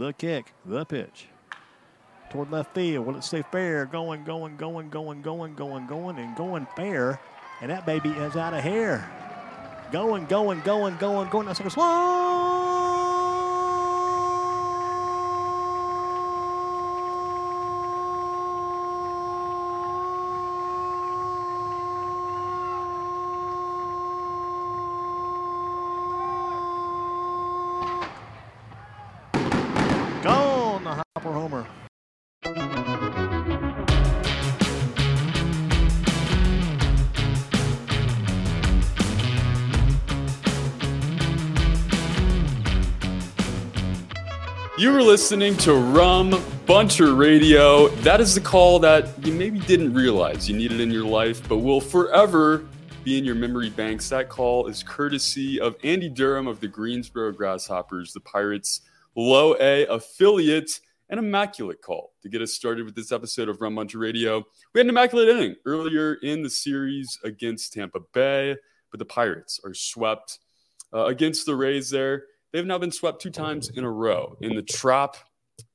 the kick, the pitch. Toward left field. Will it stay fair? Going, going, going, going, going, going, going, and going fair. And that baby is out of here. Going, going, going, going, going. That's like a Gone, You were listening to Rum Bunter Radio. That is the call that you maybe didn't realize you needed in your life, but will forever be in your memory banks. That call is courtesy of Andy Durham of the Greensboro Grasshoppers, the Pirates' low A affiliate. An immaculate call to get us started with this episode of Rum Bunter Radio. We had an immaculate inning earlier in the series against Tampa Bay, but the Pirates are swept uh, against the Rays there. They've now been swept two times in a row in the trap.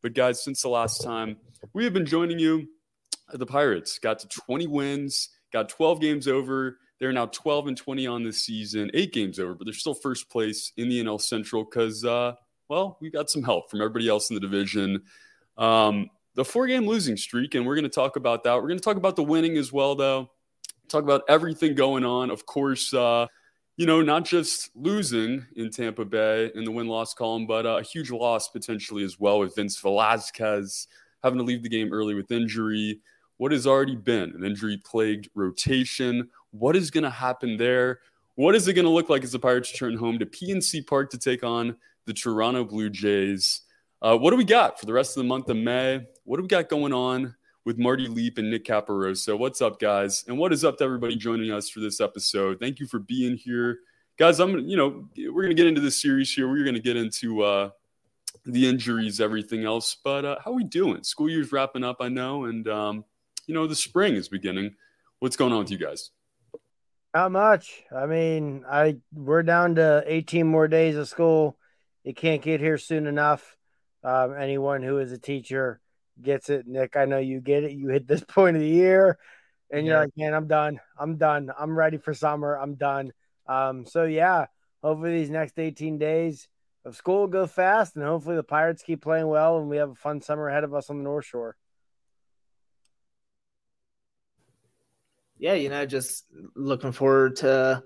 But guys, since the last time we have been joining you, the Pirates got to 20 wins, got 12 games over. They're now 12 and 20 on this season, eight games over, but they're still first place in the NL Central because, uh, well, we got some help from everybody else in the division. Um, the four game losing streak, and we're going to talk about that. We're going to talk about the winning as well, though. Talk about everything going on. Of course, uh, you know, not just losing in Tampa Bay in the win loss column, but uh, a huge loss potentially as well with Vince Velasquez having to leave the game early with injury. What has already been an injury plagued rotation? What is going to happen there? What is it going to look like as the Pirates return home to PNC Park to take on the Toronto Blue Jays? Uh, what do we got for the rest of the month of May? What do we got going on with Marty Leap and Nick Caparoso? What's up, guys? And what is up to everybody joining us for this episode? Thank you for being here, guys. I'm, you know, we're gonna get into this series here. We're gonna get into uh, the injuries, everything else. But uh, how are we doing? School year's wrapping up, I know, and um, you know the spring is beginning. What's going on with you guys? Not much. I mean, I we're down to 18 more days of school. It can't get here soon enough. Um, anyone who is a teacher gets it. Nick, I know you get it. You hit this point of the year, and you're like, man, I'm done. I'm done. I'm ready for summer. I'm done. Um, so yeah, hopefully these next 18 days of school go fast, and hopefully the Pirates keep playing well, and we have a fun summer ahead of us on the North Shore. yeah, you know, just looking forward to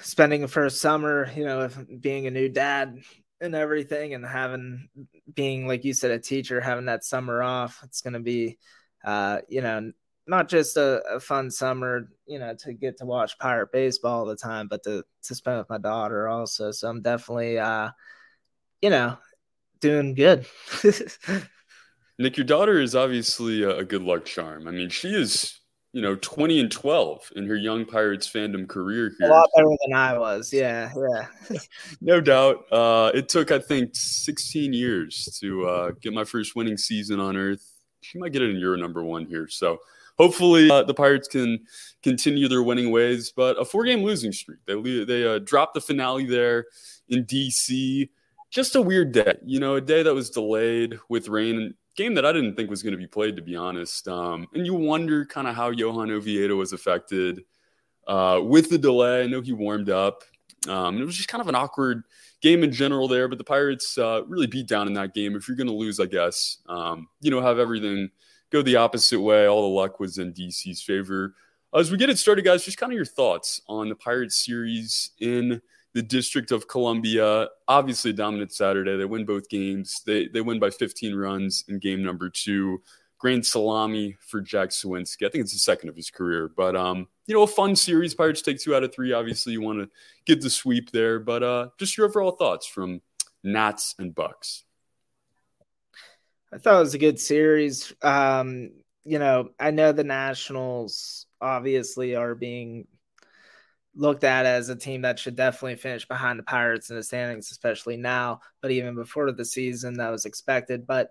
spending the first summer, you know, being a new dad and everything and having being like you said a teacher having that summer off it's going to be uh you know not just a, a fun summer you know to get to watch pirate baseball all the time but to to spend with my daughter also so i'm definitely uh you know doing good Nick, your daughter is obviously a, a good luck charm. I mean, she is, you know, 20 and 12 in her young Pirates fandom career here. a lot better than i was yeah yeah No doubt. Uh, it took, I think, 16 years to uh, get my first winning season on Earth. She might get it in year number one here. So hopefully uh, the Pirates can continue their winning ways. But a four game losing streak. They, they uh, dropped the finale there in D.C. Just a weird day. You know, a day that was delayed with rain. Game that I didn't think was going to be played, to be honest. Um, and you wonder kind of how Johan Oviedo was affected uh, with the delay. I know he warmed up. Um, it was just kind of an awkward game in general there, but the Pirates uh, really beat down in that game. If you're going to lose, I guess, um, you know, have everything go the opposite way. All the luck was in DC's favor. As we get it started, guys, just kind of your thoughts on the Pirates series in the District of Columbia. Obviously, dominant Saturday. They win both games. They they win by 15 runs in game number two. Grand salami for Jack Suwinski. I think it's the second of his career, but um, you know, a fun series. Pirates take two out of three. Obviously, you want to get the sweep there, but uh, just your overall thoughts from Nats and Bucs. I thought it was a good series. Um, you know, I know the Nationals obviously are being looked at as a team that should definitely finish behind the Pirates in the standings, especially now. But even before the season, that was expected. But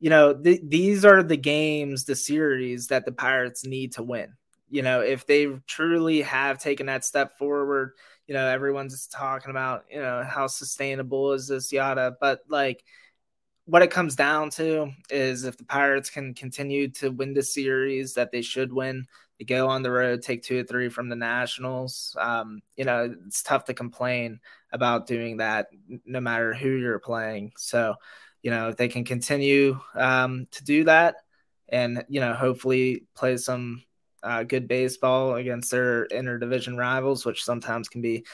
you know, th- these are the games, the series that the Pirates need to win. You know, if they truly have taken that step forward, you know, everyone's talking about, you know, how sustainable is this, yada. But like, what it comes down to is if the Pirates can continue to win the series that they should win, go on the road, take two or three from the Nationals. Um, you know, it's tough to complain about doing that no matter who you're playing. So, you know, if they can continue um, to do that and, you know, hopefully play some uh, good baseball against their interdivision rivals, which sometimes can be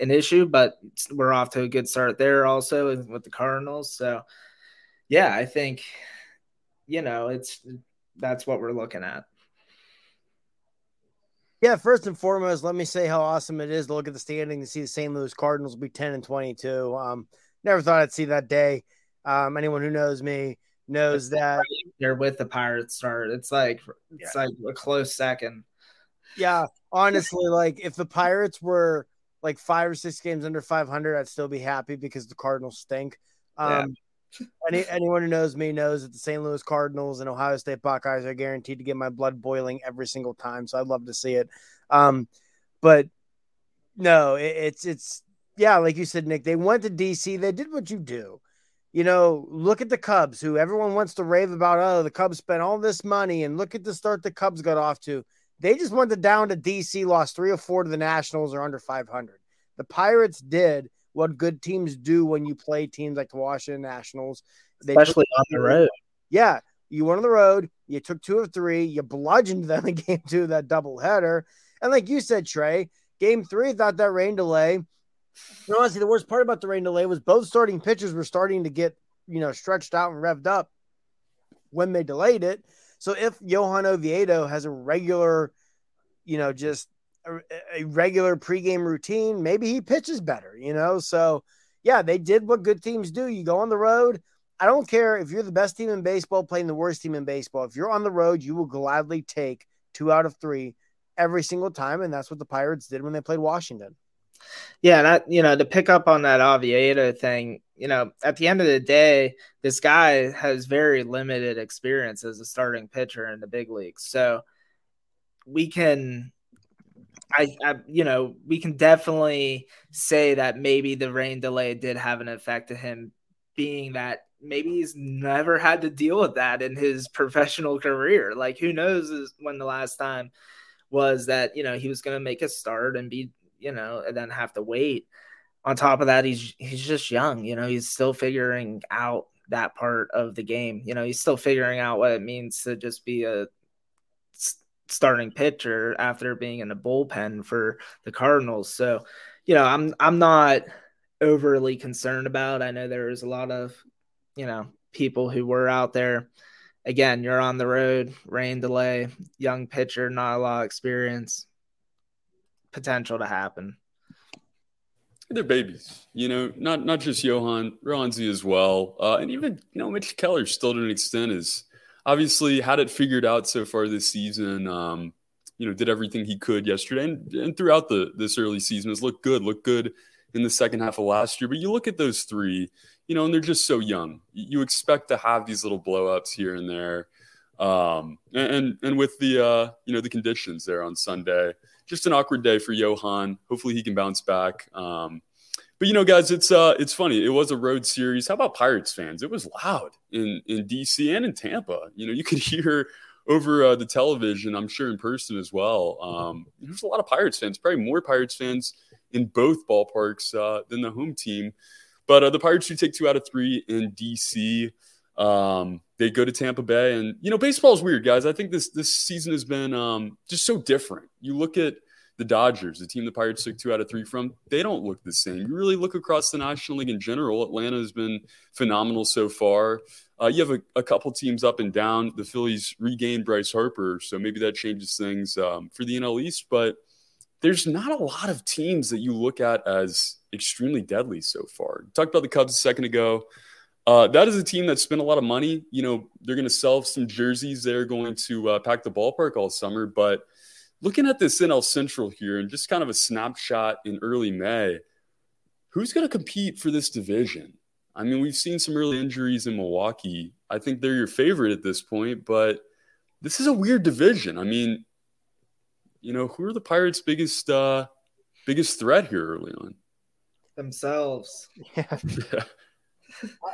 an issue, but we're off to a good start there also with the Cardinals. So, yeah, I think you know it's that's what we're looking at. Yeah, first and foremost, let me say how awesome it is to look at the standing and see the St. Louis Cardinals be 10 and 22. Um, never thought I'd see that day. Um, anyone who knows me knows that they're with the Pirates start. It's like it's yeah. like a close second. Yeah, honestly, like if the Pirates were like five or six games under 500, I'd still be happy because the Cardinals stink. Um, any, anyone who knows me knows that the St. Louis Cardinals and Ohio State Buckeyes are guaranteed to get my blood boiling every single time. So I'd love to see it. Um, but no, it, it's it's yeah, like you said, Nick. They went to DC. They did what you do. You know, look at the Cubs, who everyone wants to rave about. Oh, the Cubs spent all this money, and look at the start the Cubs got off to. They just went to down to DC, lost three or four to the Nationals, or under 500. The Pirates did what good teams do when you play teams like the Washington Nationals. They Especially on the road. Yeah. You went on the road, you took two of three, you bludgeoned them in game two, that double header. And like you said, Trey, game three, thought that rain delay. Honestly, the worst part about the rain delay was both starting pitchers were starting to get, you know, stretched out and revved up when they delayed it. So if Johan Oviedo has a regular, you know, just a, a regular pregame routine, maybe he pitches better, you know? So, yeah, they did what good teams do. You go on the road. I don't care if you're the best team in baseball playing the worst team in baseball. If you're on the road, you will gladly take two out of three every single time. And that's what the Pirates did when they played Washington. Yeah, that you know, to pick up on that Oviedo thing, you know, at the end of the day, this guy has very limited experience as a starting pitcher in the big leagues. So we can I, I, you know, we can definitely say that maybe the rain delay did have an effect to him, being that maybe he's never had to deal with that in his professional career. Like, who knows when the last time was that you know he was going to make a start and be, you know, and then have to wait. On top of that, he's he's just young. You know, he's still figuring out that part of the game. You know, he's still figuring out what it means to just be a starting pitcher after being in the bullpen for the Cardinals. So, you know, I'm I'm not overly concerned about. I know there's a lot of, you know, people who were out there. Again, you're on the road, rain delay, young pitcher, not a lot of experience, potential to happen. They're babies, you know, not not just Johan, Roansy as well. Uh, and even, you know, Mitch Keller still to an extent is obviously had it figured out so far this season. Um, you know, did everything he could yesterday and, and throughout the this early season has looked good, looked good in the second half of last year. But you look at those three, you know, and they're just so young. You expect to have these little blowups here and there. Um, and and with the uh, you know the conditions there on Sunday, just an awkward day for Johan. Hopefully he can bounce back. Um, but you know, guys, it's uh, it's funny. It was a road series. How about Pirates fans? It was loud in in DC and in Tampa. You know, you could hear over uh, the television. I'm sure in person as well. Um, there's a lot of Pirates fans. Probably more Pirates fans in both ballparks uh, than the home team. But uh, the Pirates do take two out of three in DC. Um, they go to Tampa Bay, and you know, baseball is weird, guys. I think this this season has been um, just so different. You look at the Dodgers, the team the Pirates took two out of three from, they don't look the same. You really look across the National League in general. Atlanta has been phenomenal so far. Uh, you have a, a, couple teams up and down. The Phillies regained Bryce Harper, so maybe that changes things um, for the NL East. But there's not a lot of teams that you look at as extremely deadly so far. Talked about the Cubs a second ago. Uh, that is a team that spent a lot of money. You know, they're going to sell some jerseys. They're going to uh, pack the ballpark all summer. But looking at this NL Central here and just kind of a snapshot in early May, who's going to compete for this division? I mean, we've seen some early injuries in Milwaukee. I think they're your favorite at this point, but this is a weird division. I mean, you know, who are the Pirates' biggest uh, biggest threat here early on? Themselves. Yeah. yeah.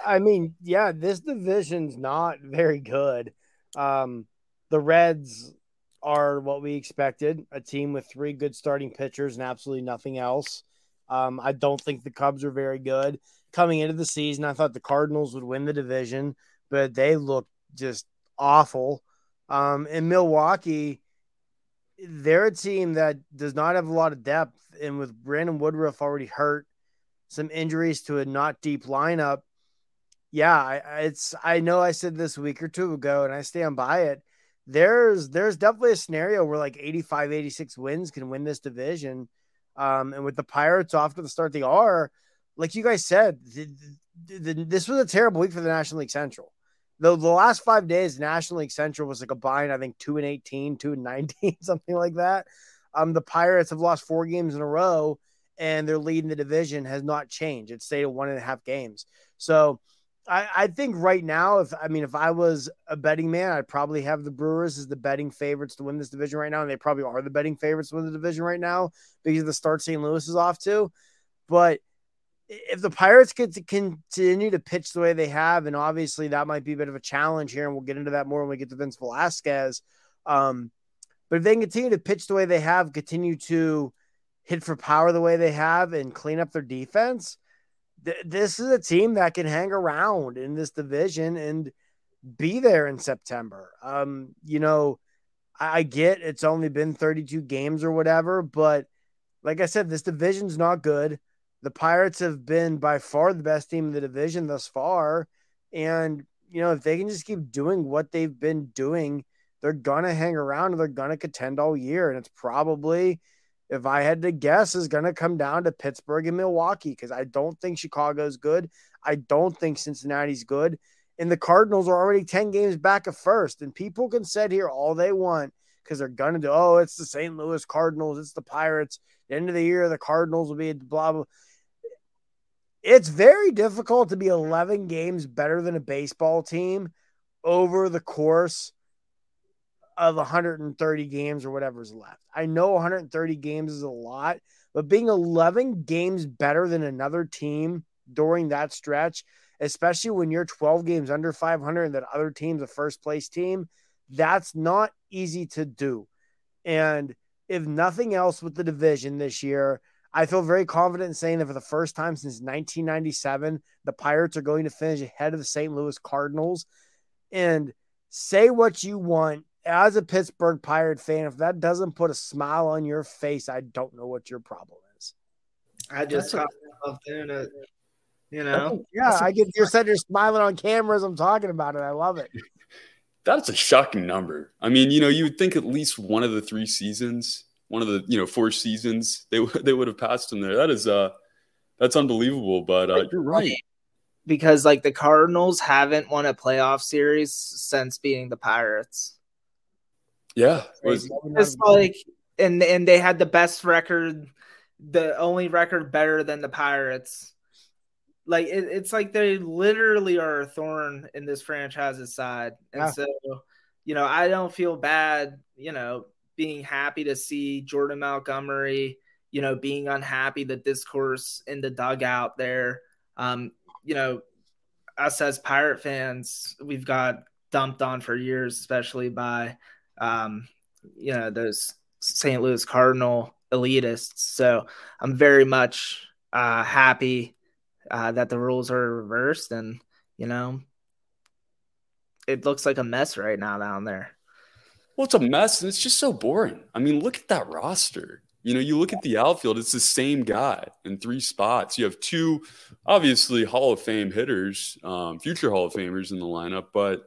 I mean, yeah, this division's not very good. Um, the Reds are what we expected a team with three good starting pitchers and absolutely nothing else. Um, I don't think the Cubs are very good. Coming into the season, I thought the Cardinals would win the division, but they look just awful. Um, in Milwaukee, they're a team that does not have a lot of depth. And with Brandon Woodruff already hurt, some injuries to a not deep lineup, yeah, it's I know I said this a week or two ago, and I stand by it. There's there's definitely a scenario where like 85, 86 wins can win this division. Um, and with the Pirates off to the start they are, like you guys said, the, the, the, this was a terrible week for the National League Central. The, the last five days, National League Central was like a bind, I think two and 18, two and 19, something like that. Um, the Pirates have lost four games in a row, and their lead in the division has not changed. It stayed at one and a half games. So I, I think right now, if I mean, if I was a betting man, I'd probably have the Brewers as the betting favorites to win this division right now, and they probably are the betting favorites to win the division right now because of the start St. Louis is off to. But if the Pirates could continue to pitch the way they have, and obviously that might be a bit of a challenge here, and we'll get into that more when we get to Vince Velasquez. Um, but if they continue to pitch the way they have, continue to hit for power the way they have, and clean up their defense – th- this is a team that can hang around in this division and be there in September. Um, you know, I, I get it's only been 32 games or whatever, but like I said, this division's not good. The Pirates have been by far the best team in the division thus far. And, you know, if they can just keep doing what they've been doing, they're going to hang around and they're going to contend all year. And it's probably if I had to guess, is going to come down to Pittsburgh and Milwaukee because I don't think Chicago's good. I don't think Cincinnati's good. And the Cardinals are already 10 games back of first. And people can sit here all they want because they're going to do, oh, it's the St. Louis Cardinals, it's the Pirates. The end of the year, the Cardinals will be blah, blah. It's very difficult to be 11 games better than a baseball team over the course of 130 games or whatever's left. I know 130 games is a lot, but being 11 games better than another team during that stretch, especially when you're 12 games under 500 and that other team's a first place team, that's not easy to do. And if nothing else with the division this year, I feel very confident in saying that for the first time since 1997, the Pirates are going to finish ahead of the St. Louis Cardinals. And say what you want as a Pittsburgh Pirate fan, if that doesn't put a smile on your face, I don't know what your problem is. I just caught myself doing it. You know? Yeah, I get you said you're smiling on camera as I'm talking about it. I love it. That's a shocking number. I mean, you know, you would think at least one of the three seasons, one of the you know four seasons, they they would have passed in there. That is uh, that's unbelievable. But uh, you're right because like the Cardinals haven't won a playoff series since beating the Pirates. Yeah, was, it's like and and they had the best record, the only record better than the Pirates. Like it, it's like they literally are a thorn in this franchise's side, and yeah. so you know I don't feel bad, you know, being happy to see Jordan Montgomery, you know, being unhappy the discourse in the dugout there. Um, you know, us as Pirate fans, we've got dumped on for years, especially by um, you know, those St. Louis Cardinal elitists. So I'm very much uh, happy uh, that the rules are reversed, and you know, it looks like a mess right now down there. Well, it's a mess, and it's just so boring. I mean, look at that roster. You know, you look at the outfield, it's the same guy in three spots. You have two, obviously, Hall of Fame hitters, um, future Hall of Famers in the lineup, but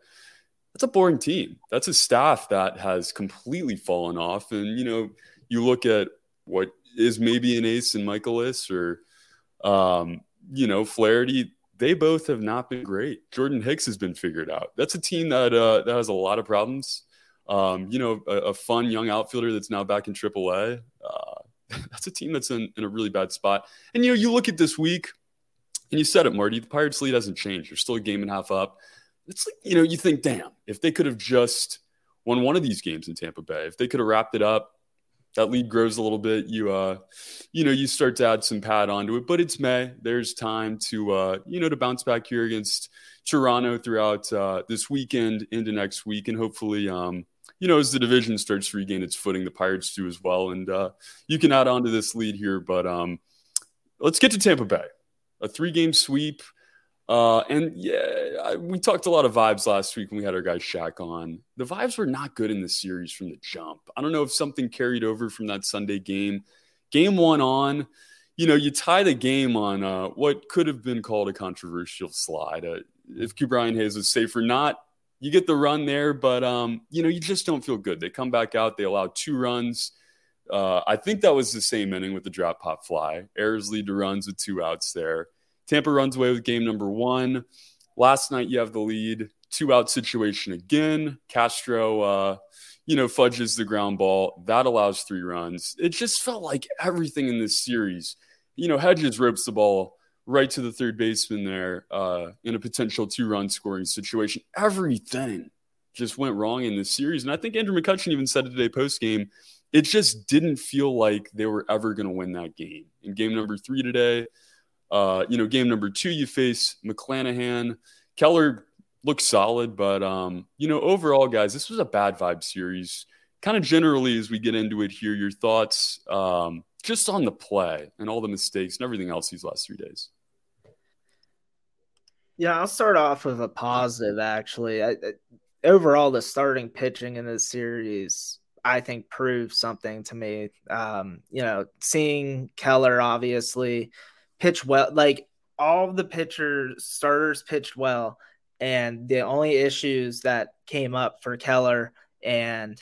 that's a boring team. That's a staff that has completely fallen off. And, you know, you look at what is maybe an ace in Mikolas or Um, you know, Flaherty, they both have not been great. Jordan Hicks has been figured out. That's a team that uh, that has a lot of problems. Um, you know, a, a, fun young outfielder that's now back in AAA. Uh, that's a team that's in, in a really bad spot. And you know, you look at this week, and you said it, Marty. The Pirates' lead hasn't changed. They're still a game and a half up. It's like you know, you think, damn, if they could have just won one of these games in Tampa Bay, if they could have wrapped it up, that lead grows a little bit. You uh, you know, you start to add some pad onto it. But it's May. There's time to uh, you know, to bounce back here against Toronto throughout uh, this weekend into next week, and hopefully, um, you know, as the division starts to regain its footing, the Pirates do as well. And uh, you can add on to this lead here, but um, let's get to Tampa Bay. A three-game sweep. Uh, and yeah, we talked a lot of vibes last week when we had our guy Shaq on. The vibes were not good in the series from the jump. I don't know if something carried over from that Sunday game. Game one on, you know, you tie the game on uh, what could have been called a controversial slide. Uh, if Ke'Bryan Hayes was safe or not, you get the run there, but um, you know, you just don't feel good. They come back out, they allow two runs. Uh, I think that was the same inning with the drop pop fly. Errors lead to runs with two outs there. Tampa runs away with game number one. Last night, you have the lead, two out situation again. Castro, uh, you know, fudges the ground ball. That allows three runs. It just felt like everything in this series, you know, Hedges ropes the ball right to the third baseman there uh, in a potential two run scoring situation. Everything just went wrong in this series. And I think Andrew McCutchen even said it today post game. It just didn't feel like they were ever going to win that game. In game number three today, uh, you know, game number two, you face McClanahan. Keller looks solid, but um, you know, overall, guys, this was a bad vibe series. Kind of generally, as we get into it here, your thoughts um, just on the play and all the mistakes and everything else these last three days. Yeah, I'll start off with a positive. Actually, I, I, overall, the starting pitching in this series, I think, proved something to me. Um, you know, seeing Keller obviously pitch well. Like all the pitchers, starters pitched well. And the only issues that came up for Keller and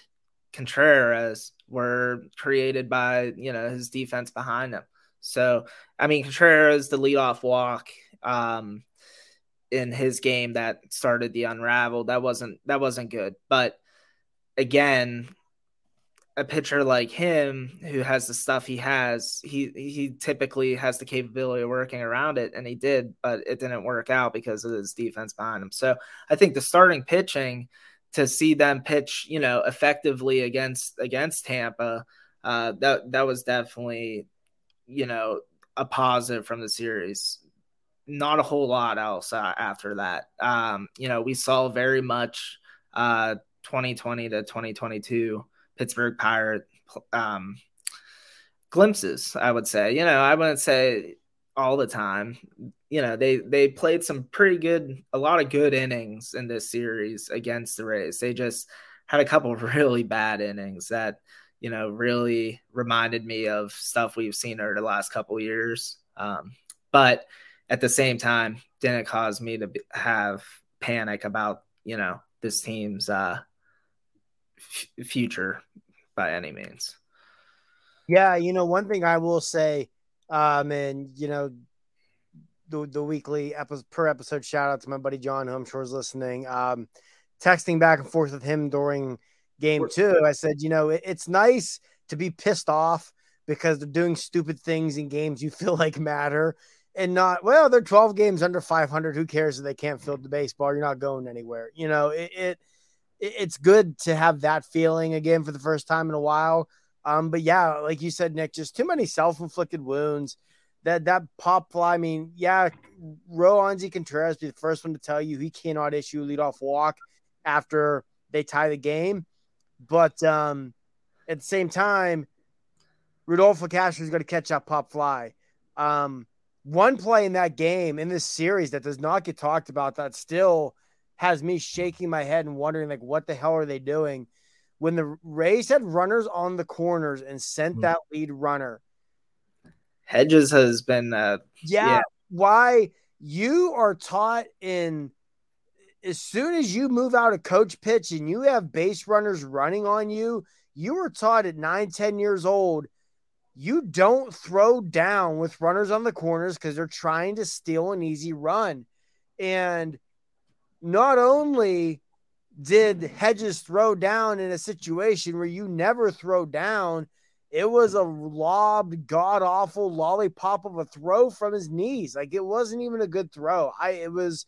Contreras were created by, you know, his defense behind him. So, I mean, Contreras, the leadoff walk um, in his game that started the unravel, that wasn't that wasn't good. But again, a pitcher like him who has the stuff he has, he he typically has the capability of working around it, and he did, but it didn't work out because of his defense behind him. So I think the starting pitching to see them pitch, you know, effectively against against Tampa, uh, that that was definitely, you know, a positive from the series. Not a whole lot else uh, after that. Um, you know, we saw very much uh, 2020 to 2022 Pittsburgh Pirate um, glimpses. I would say, you know, I wouldn't say all the time. You know, they they played some pretty good, a lot of good innings in this series against the Rays. They just had a couple really bad innings that you know really reminded me of stuff we've seen over the last couple years. Um, but at the same time, didn't cause me to have panic about you know this team's uh, f- future by any means. Yeah, you know, one thing I will say, um, and you know, the the weekly episode per episode shout out to my buddy John, who I'm sure is listening. Um, texting back and forth with him during game two, I said, you know, it, it's nice to be pissed off because they're doing stupid things in games you feel like matter and not well they're 12 games under 500 who cares if they can't field the baseball you're not going anywhere you know it, it it's good to have that feeling again for the first time in a while. Um, but yeah, like you said, Nick, just too many self-inflicted wounds. That that pop fly. I mean, yeah, Roansy Contreras be the first one to tell you he cannot issue leadoff walk after they tie the game. But um, at the same time, Rodolfo Castro is going to catch that pop fly. Um, one play in that game in this series that does not get talked about that still has me shaking my head and wondering like what the hell are they doing when the Rays had runners on the corners and sent mm-hmm. that lead runner. Hedges has been uh, yeah, yeah, why you are taught in as soon as you move out of coach pitch and you have base runners running on you, you were taught at nine, 10 years old, you don't throw down with runners on the corners because they're trying to steal an easy run. And not only did Hedges throw down in a situation where you never throw down, it was a lobbed, god awful lollipop of a throw from his knees. Like it wasn't even a good throw. I it was,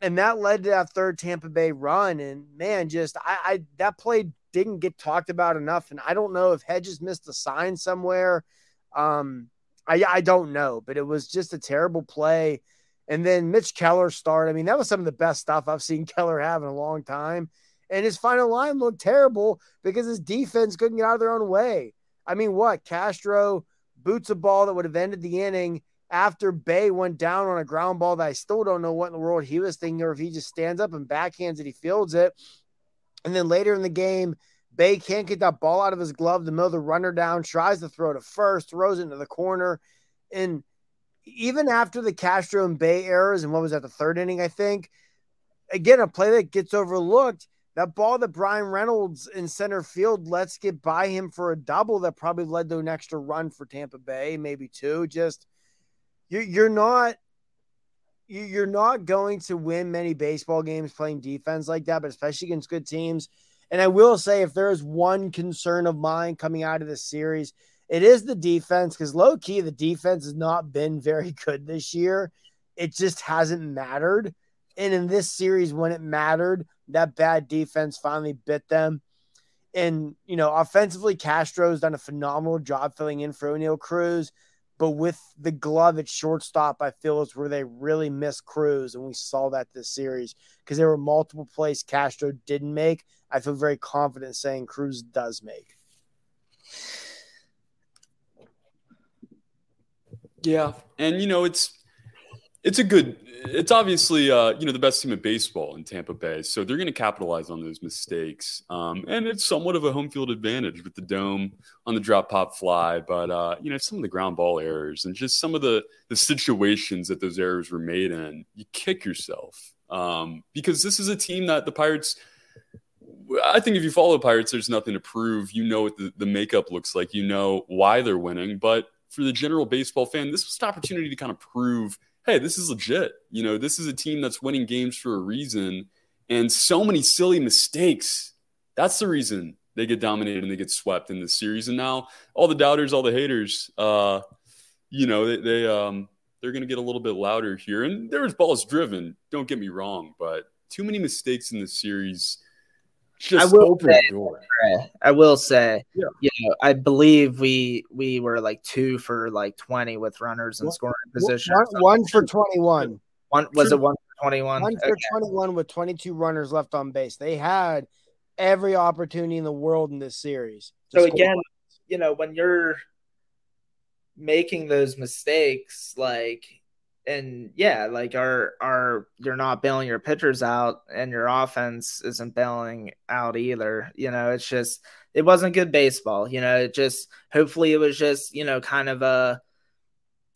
and that led to that third Tampa Bay run. And man, just I, I that play didn't get talked about enough. And I don't know if Hedges missed a sign somewhere. Um, I I don't know, but it was just a terrible play. And then Mitch Keller started. I mean, that was some of the best stuff I've seen Keller have in a long time. And his final line looked terrible because his defense couldn't get out of their own way. I mean, what? Castro boots a ball that would have ended the inning after Bae went down on a ground ball that I still don't know what in the world he was thinking, or if he just stands up and backhands it, he fields it. And then later in the game, Bae can't get that ball out of his glove to mow the runner down, tries to throw to first, throws it into the corner. And even after the Castro and Bae errors, and what was that, the third inning, I think, again, a play that gets overlooked. That ball that Bryan Reynolds in center field lets get by him for a double that probably led to an extra run for Tampa Bay, maybe two. Just you're, you're not you're not going to win many baseball games playing defense like that, but especially against good teams. And I will say, if there is one concern of mine coming out of this series, it is the defense because low key, the defense has not been very good this year. It just hasn't mattered. And in this series, when it mattered, that bad defense finally bit them. And, you know, offensively, Castro's done a phenomenal job filling in for Oneil Cruz. But with the glove at shortstop, I feel is where they really missed Cruz. And we saw that this series because there were multiple plays Castro didn't make. I feel very confident saying Cruz does make. Yeah. And, you know, it's, it's a good it's obviously uh, you know the best team in baseball in Tampa Bay, so they're going to capitalize on those mistakes, um, and it's somewhat of a home field advantage with the dome on the drop pop fly. But uh, you know some of the ground ball errors and just some of the the situations that those errors were made in, you kick yourself um, because this is a team that the Pirates. I think if you follow the Pirates, there's nothing to prove. You know what the, the makeup looks like. You know why they're winning. But for the general baseball fan, this was an opportunity to kind of prove hey, this is legit. You know, this is a team that's winning games for a reason. And so many silly mistakes. That's the reason they get dominated and they get swept in this series. And now all the doubters, all the haters, uh, you know, they, they um they're gonna get a little bit louder here. And there was balls driven, don't get me wrong, but too many mistakes in the series just I will open say, I will say, yeah. you know, I believe we we were like two for like twenty with runners in scoring position. One, one for twenty one. One was it one for twenty one? One for okay. twenty one with twenty two runners left on base. They had every opportunity in the world in this series. So again, you know, when you're making those mistakes, like and yeah, like our our you're not bailing your pitchers out, and your offense isn't bailing out either. You know, it's just it wasn't good baseball. You know, it just hopefully it was just you know kind of a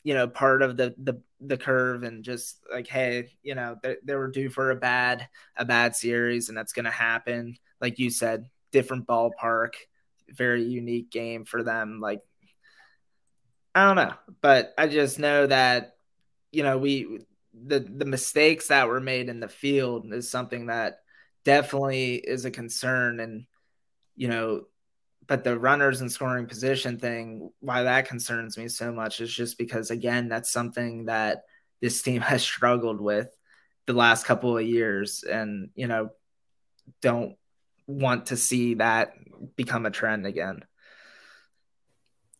you know part of the the the curve and just like hey you know they, they were due for a bad a bad series and that's gonna happen like you said different ballpark very unique game for them like i don't know but i just know that you know, we the the mistakes that were made in the field is something that definitely is a concern and you know but the runners and scoring position thing why that concerns me so much is just because again that's something that this team has struggled with the last couple of years and you know don't want to see that become a trend again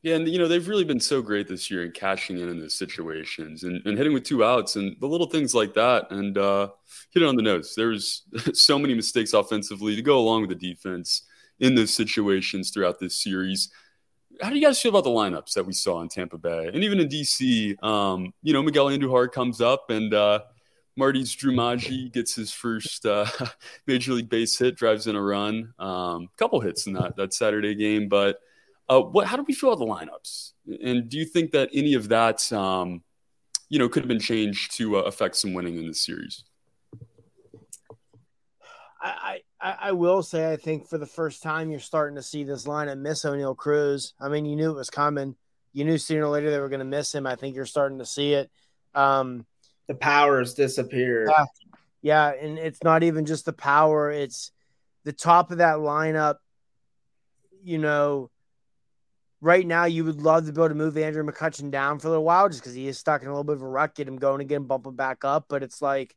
yeah, and you know they've really been so great this year in cashing in in those situations and, and hitting with two outs and the little things like that. And uh, hit it on the nose. There's so many mistakes offensively to go along with the defense in those situations throughout this series. How do you guys feel about the lineups that we saw in Tampa Bay and even in DC? Um, you know, Miguel Andujar comes up and uh, Marty's Drew gets his first uh, major league base hit, drives in a run. A um, couple hits in that that Saturday game, but uh, what? How do we feel about the lineups? And do you think that any of that, um, you know, could have been changed to uh, affect some winning in this series? I, I, I will say I think for the first time you're starting to see this lineup miss Oneil Cruz. I mean, you knew it was coming. You knew sooner or later they were going to miss him. I think you're starting to see it. Um, the powers disappeared. Yeah, yeah, and it's not even just the power; it's the top of that lineup. You know, right now you would love to be able to move Andrew McCutchen down for a little while just because he is stuck in a little bit of a rut, get him going again, bump him back up. But it's like,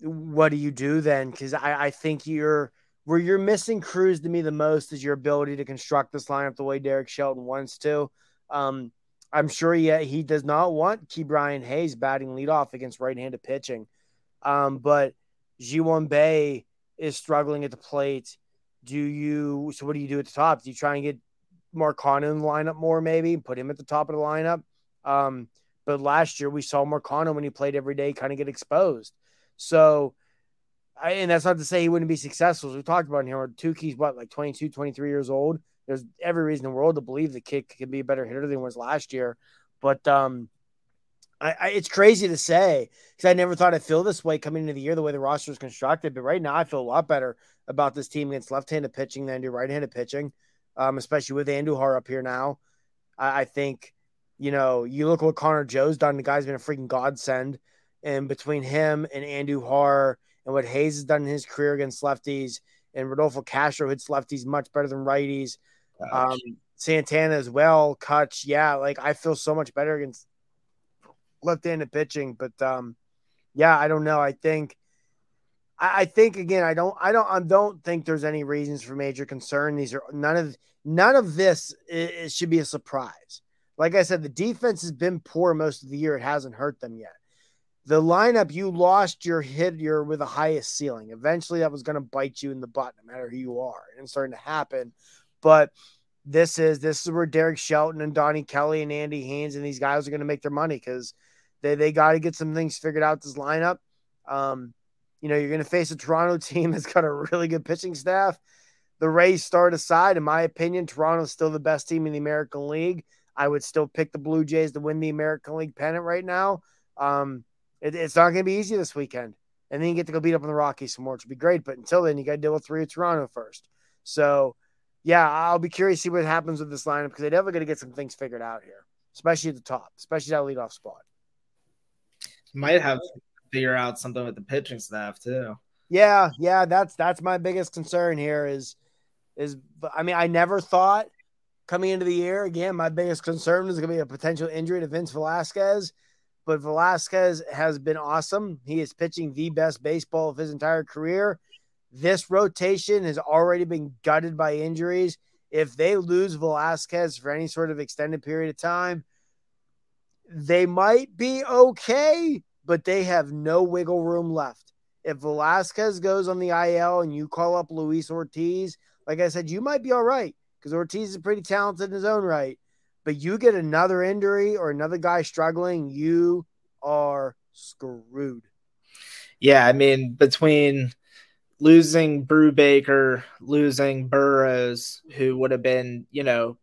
what do you do then? Because I, I think you're where you're missing Cruz to me the most is your ability to construct this lineup the way Derek Shelton wants to. Um, I'm sure he, he does not want Ke'Bryan Hayes batting leadoff against right-handed pitching. Um, but Ji-hwan Bae is struggling at the plate. Do you so what do you do at the top? Do you try and get Marcano in the lineup more, maybe put him at the top of the lineup? Um, but last year we saw Marcano when he played every day kind of get exposed. So I, and that's not to say he wouldn't be successful. As we talked about him, Touki's what, like 22, 23 years old. There's every reason in the world to believe the kid can be a better hitter than he was last year. But um, I, I, it's crazy to say because I never thought I'd feel this way coming into the year, the way the roster is constructed. But right now, I feel a lot better about this team against left-handed pitching than do right-handed pitching, um, especially with Andujar up here now. I, I, think, you know, you look what Connor Joe's done. The guy's been a freaking godsend. And between him and Andujar and what Hayes has done in his career against lefties, and Rodolfo Castro hits lefties much better than righties. Um, Santana as well, Cutch. Yeah, like I feel so much better against left-handed pitching. But um, yeah, I don't know. I think I, I think again, I don't I don't I don't think there's any reasons for major concern. These are none of none of this it, should be a surprise. Like I said, the defense has been poor most of the year. It hasn't hurt them yet. The lineup, you lost your hit your with the highest ceiling. Eventually, that was going to bite you in the butt, no matter who you are, and it's starting to happen. But this is this is where Derek Shelton and Donnie Kelly and Andy Haines and these guys are going to make their money because they they got to get some things figured out this lineup. Um, you know, you're going to face a Toronto team that's got a really good pitching staff. The Rays start aside, in my opinion, Toronto's still the best team in the American League. I would still pick the Blue Jays to win the American League pennant right now. Um, it, it's not going to be easy this weekend. And then you get to go beat up on the Rockies some more, which would be great. But until then, you got to deal with three of Toronto first. So, yeah, I'll be curious to see what happens with this lineup because they're definitely going to get some things figured out here, especially at the top, especially that leadoff spot. Might have figure out something with the pitching staff too. Yeah, yeah, that's that's my biggest concern here is is I mean, I never thought coming into the year, again, my biggest concern is going to be a potential injury to Vince Velasquez. But Velasquez has been awesome. He is pitching the best baseball of his entire career. This rotation has already been gutted by injuries. If they lose Velasquez for any sort of extended period of time, they might be okay, but they have no wiggle room left. If Velasquez goes on the IL and you call up Luis Ortiz, like I said, you might be all right because Ortiz is pretty talented in his own right. But you get another injury or another guy struggling, you are screwed. Yeah, I mean, between losing Brubaker, losing Burrows, who would have been, you know,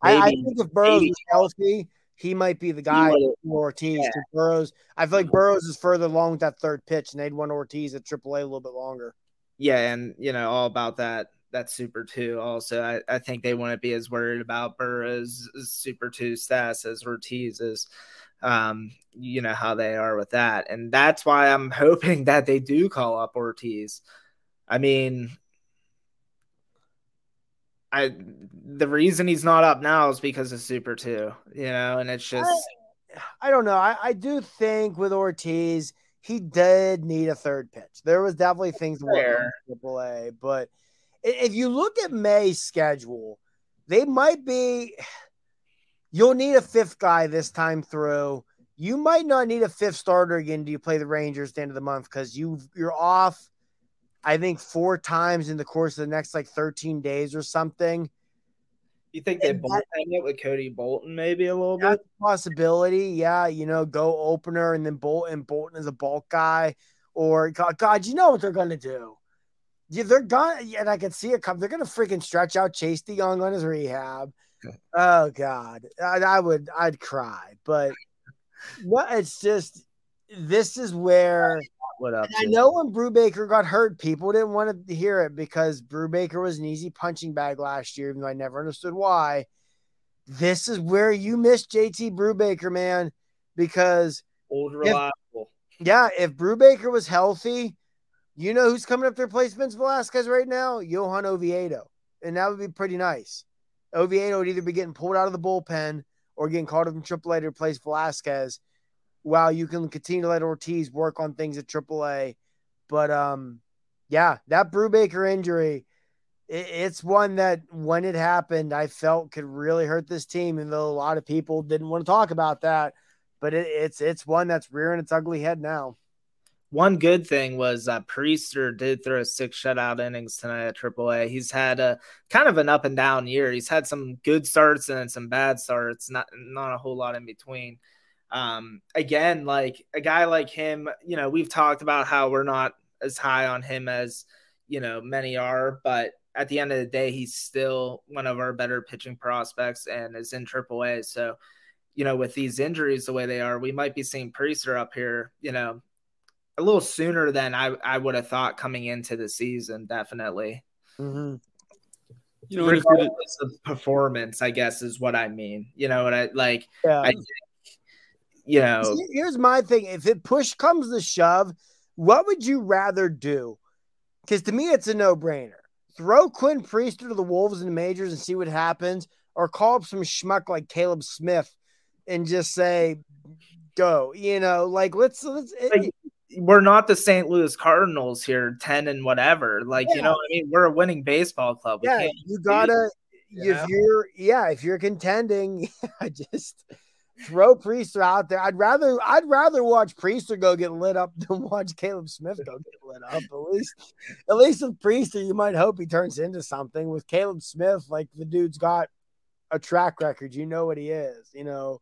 I, I, think if Burrows was healthy, he might be the guy for Ortiz. Yeah. Burrows, I feel like Burrows is further along with that third pitch, and they'd want Ortiz at AAA a little bit longer. Yeah, and you know all about that that Super Two. Also, I, I think they wouldn't be as worried about Burrows' Super Two stats as Ortiz is. Um, you know how they are with that, and that's why I'm hoping that they do call up Ortiz. I mean, I the reason he's not up now is because of Super Two, you know, and it's just I, I don't know. I, I do think with Ortiz, he did need a third pitch. There was definitely things where Triple A, but if you look at May's schedule, they might be. You'll need a fifth guy this time through. You might not need a fifth starter again. Do you play the Rangers at the end of the month because you you're off I think four times in the course of the next like 13 days or something. You think they bullpen it with Cody Bolton maybe a little bit? Possibility, yeah. You know, go opener and then Bolton. Bolton is a bulk guy, or God, God, you know what they're gonna do? Yeah, they're gonna, and I can see it come. They're gonna freaking stretch out Chase De Jong on his rehab. Oh God, I, I would, I'd cry. But what? It's just this is where what up. I know when Brubaker got hurt, people didn't want to hear it because Brubaker was an easy punching bag last year, even though I never understood why. this is where you miss JT Brubaker, man, because old reliable. If, yeah, if Brubaker was healthy, you know who's coming up to replace Vince Velasquez right now? Johan Oviedo. And that would be pretty nice. Oviedo would either be getting pulled out of the bullpen or getting called up in AAA to replace Velasquez while you can continue to let Ortiz work on things at AAA. But um, yeah, that Brubaker injury, it, it's one that when it happened, I felt could really hurt this team, even though a lot of people didn't want to talk about that. But it, it's it's one that's rearing its ugly head now. One good thing was that Priester did throw six shutout innings tonight at AAA. He's had a kind of an up and down year. He's had some good starts and some bad starts, not not a whole lot in between. Um, again, like a guy like him, you know, we've talked about how we're not as high on him as you know many are, but at the end of the day, he's still one of our better pitching prospects and is in AAA. So, you know, with these injuries the way they are, we might be seeing Priester up here, you know, a little sooner than I, I would have thought coming into the season, definitely. Mm-hmm. You know, regardless of performance, I guess is what I mean. You know what I like? Yeah. I you know, here's my thing: if it push comes to shove, what would you rather do? Because to me, it's a no-brainer. Throw Quinn Priester to the Wolves in the majors and see what happens, or call up some schmuck like Caleb Smith and just say, "Go." You know, like let's let's. Eh, like, it, we're not the St. Louis Cardinals here, ten and whatever. Like yeah. you know, I mean, we're a winning baseball club. We yeah, you gotta. You if you're yeah, if you're contending, I just throw Priester out there. I'd rather I'd rather watch Priester go get lit up than watch Caleb Smith go get lit up. At least at least with Priester, you might hope he turns into something. With Caleb Smith, like the dude's got a track record. You know what he is. You know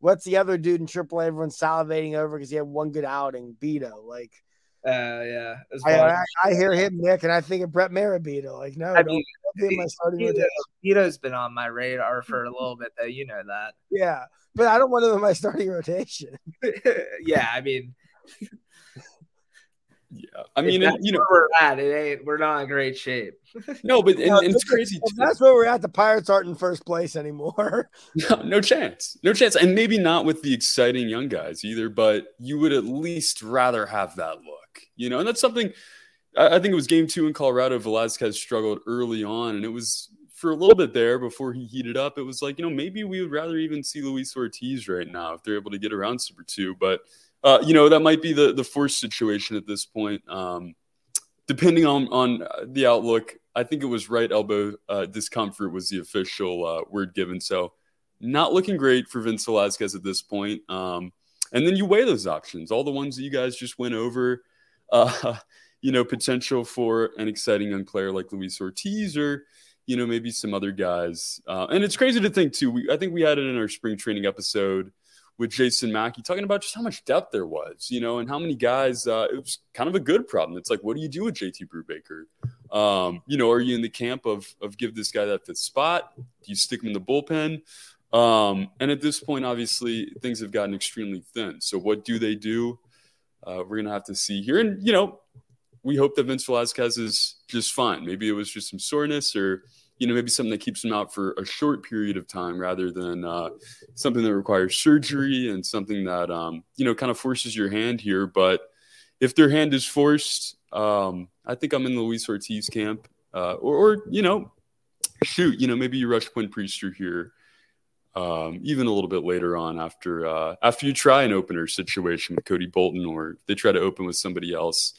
what's the other dude in AAA everyone's salivating over because he had one good outing, Beto. Like uh, yeah, I, I, I, hear him, Nick, and I think of Brett Marabito. Like, no, I mean, don't my starting Beto's been on my radar for a little bit, though. You know that. Yeah, but I don't want him in my starting rotation. yeah, I mean, yeah, I mean, you know, we're at it ain't we're not in great shape. no, but and, and it's crazy. that's where we're at. The Pirates aren't in first place anymore. no, no chance, no chance, and maybe not with the exciting young guys either. But you would at least rather have that look, you know, and that's something. I, I think it was game two in Colorado. Velasquez struggled early on, and it was for a little bit there before he heated up, it was like, you know, maybe we would rather even see Luis Ortiz right now if they're able to get around Super 2. But, uh, you know, that might be the, the forced situation at this point. Um, depending on, on the outlook, I think it was right elbow uh, discomfort was the official uh, word given. So, not looking great for Vince Velasquez at this point. Um, and then you weigh those options, all the ones that you guys just went over. Uh, you know, potential for an exciting young player like Luis Ortiz or you know, maybe some other guys. Uh, and it's crazy to think too. We, I think we had it in our spring training episode with Jason Mackey talking about just how much depth there was, you know, and how many guys. Uh, it was kind of a good problem. It's like, what do you do with JT Brubaker? Um, you know, are you in the camp of of give this guy that fifth spot? Do you stick him in the bullpen? Um, and at this point, obviously, things have gotten extremely thin. So, what do they do? Uh, we're gonna have to see here, and you know, we hope that Vince Velasquez is just fine. Maybe it was just some soreness or, you know, maybe something that keeps him out for a short period of time rather than uh, something that requires surgery and something that, um, you know, kind of forces your hand here. But if their hand is forced, um, I think I'm in Luis Ortiz camp. Uh, or, or, you know, shoot, you know, maybe you rush Quinn Priester here. Um, even a little bit later on after uh, after you try an opener situation with Cody Bolton or they try to open with somebody else.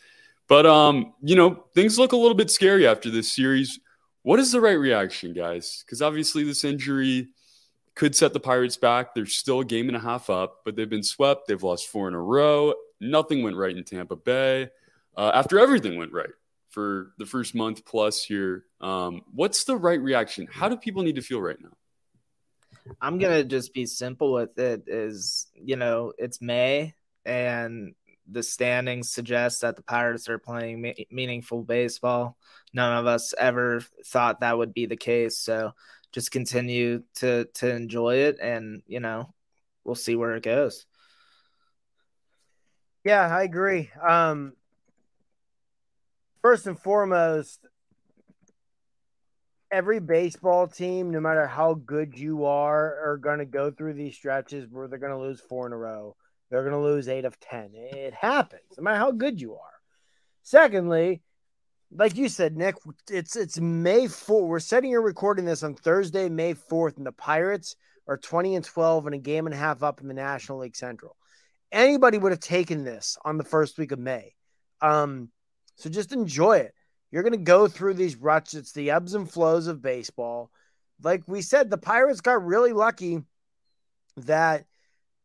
But um, you know, things look a little bit scary after this series. What is the right reaction, guys? Because obviously this injury could set the Pirates back. They're still a game and a half up, but they've been swept. They've lost four in a row. Nothing went right in Tampa Bay. Uh, after everything went right for the first month plus here, um, what's the right reaction? How do people need to feel right now? I'm gonna just be simple with it. Is you know it's May and the standings suggest that the Pirates are playing me- meaningful baseball. None of us ever thought that would be the case. So just continue to to enjoy it, and you know, we'll see where it goes. Yeah, I agree. Um, first and foremost, every baseball team, no matter how good you are, are going to go through these stretches where they're going to lose four in a row. They're going to lose eight of 10. It happens, no matter how good you are. Secondly, like you said, Nick, it's it's May 4th. We're setting and recording this on Thursday, May 4th, and the Pirates are 20 and 12 and a game and a half up in the National League Central. Anybody would have taken this on the first week of May. Um, so just enjoy it. You're going to go through these ruts. It's the ebbs and flows of baseball. Like we said, the Pirates got really lucky that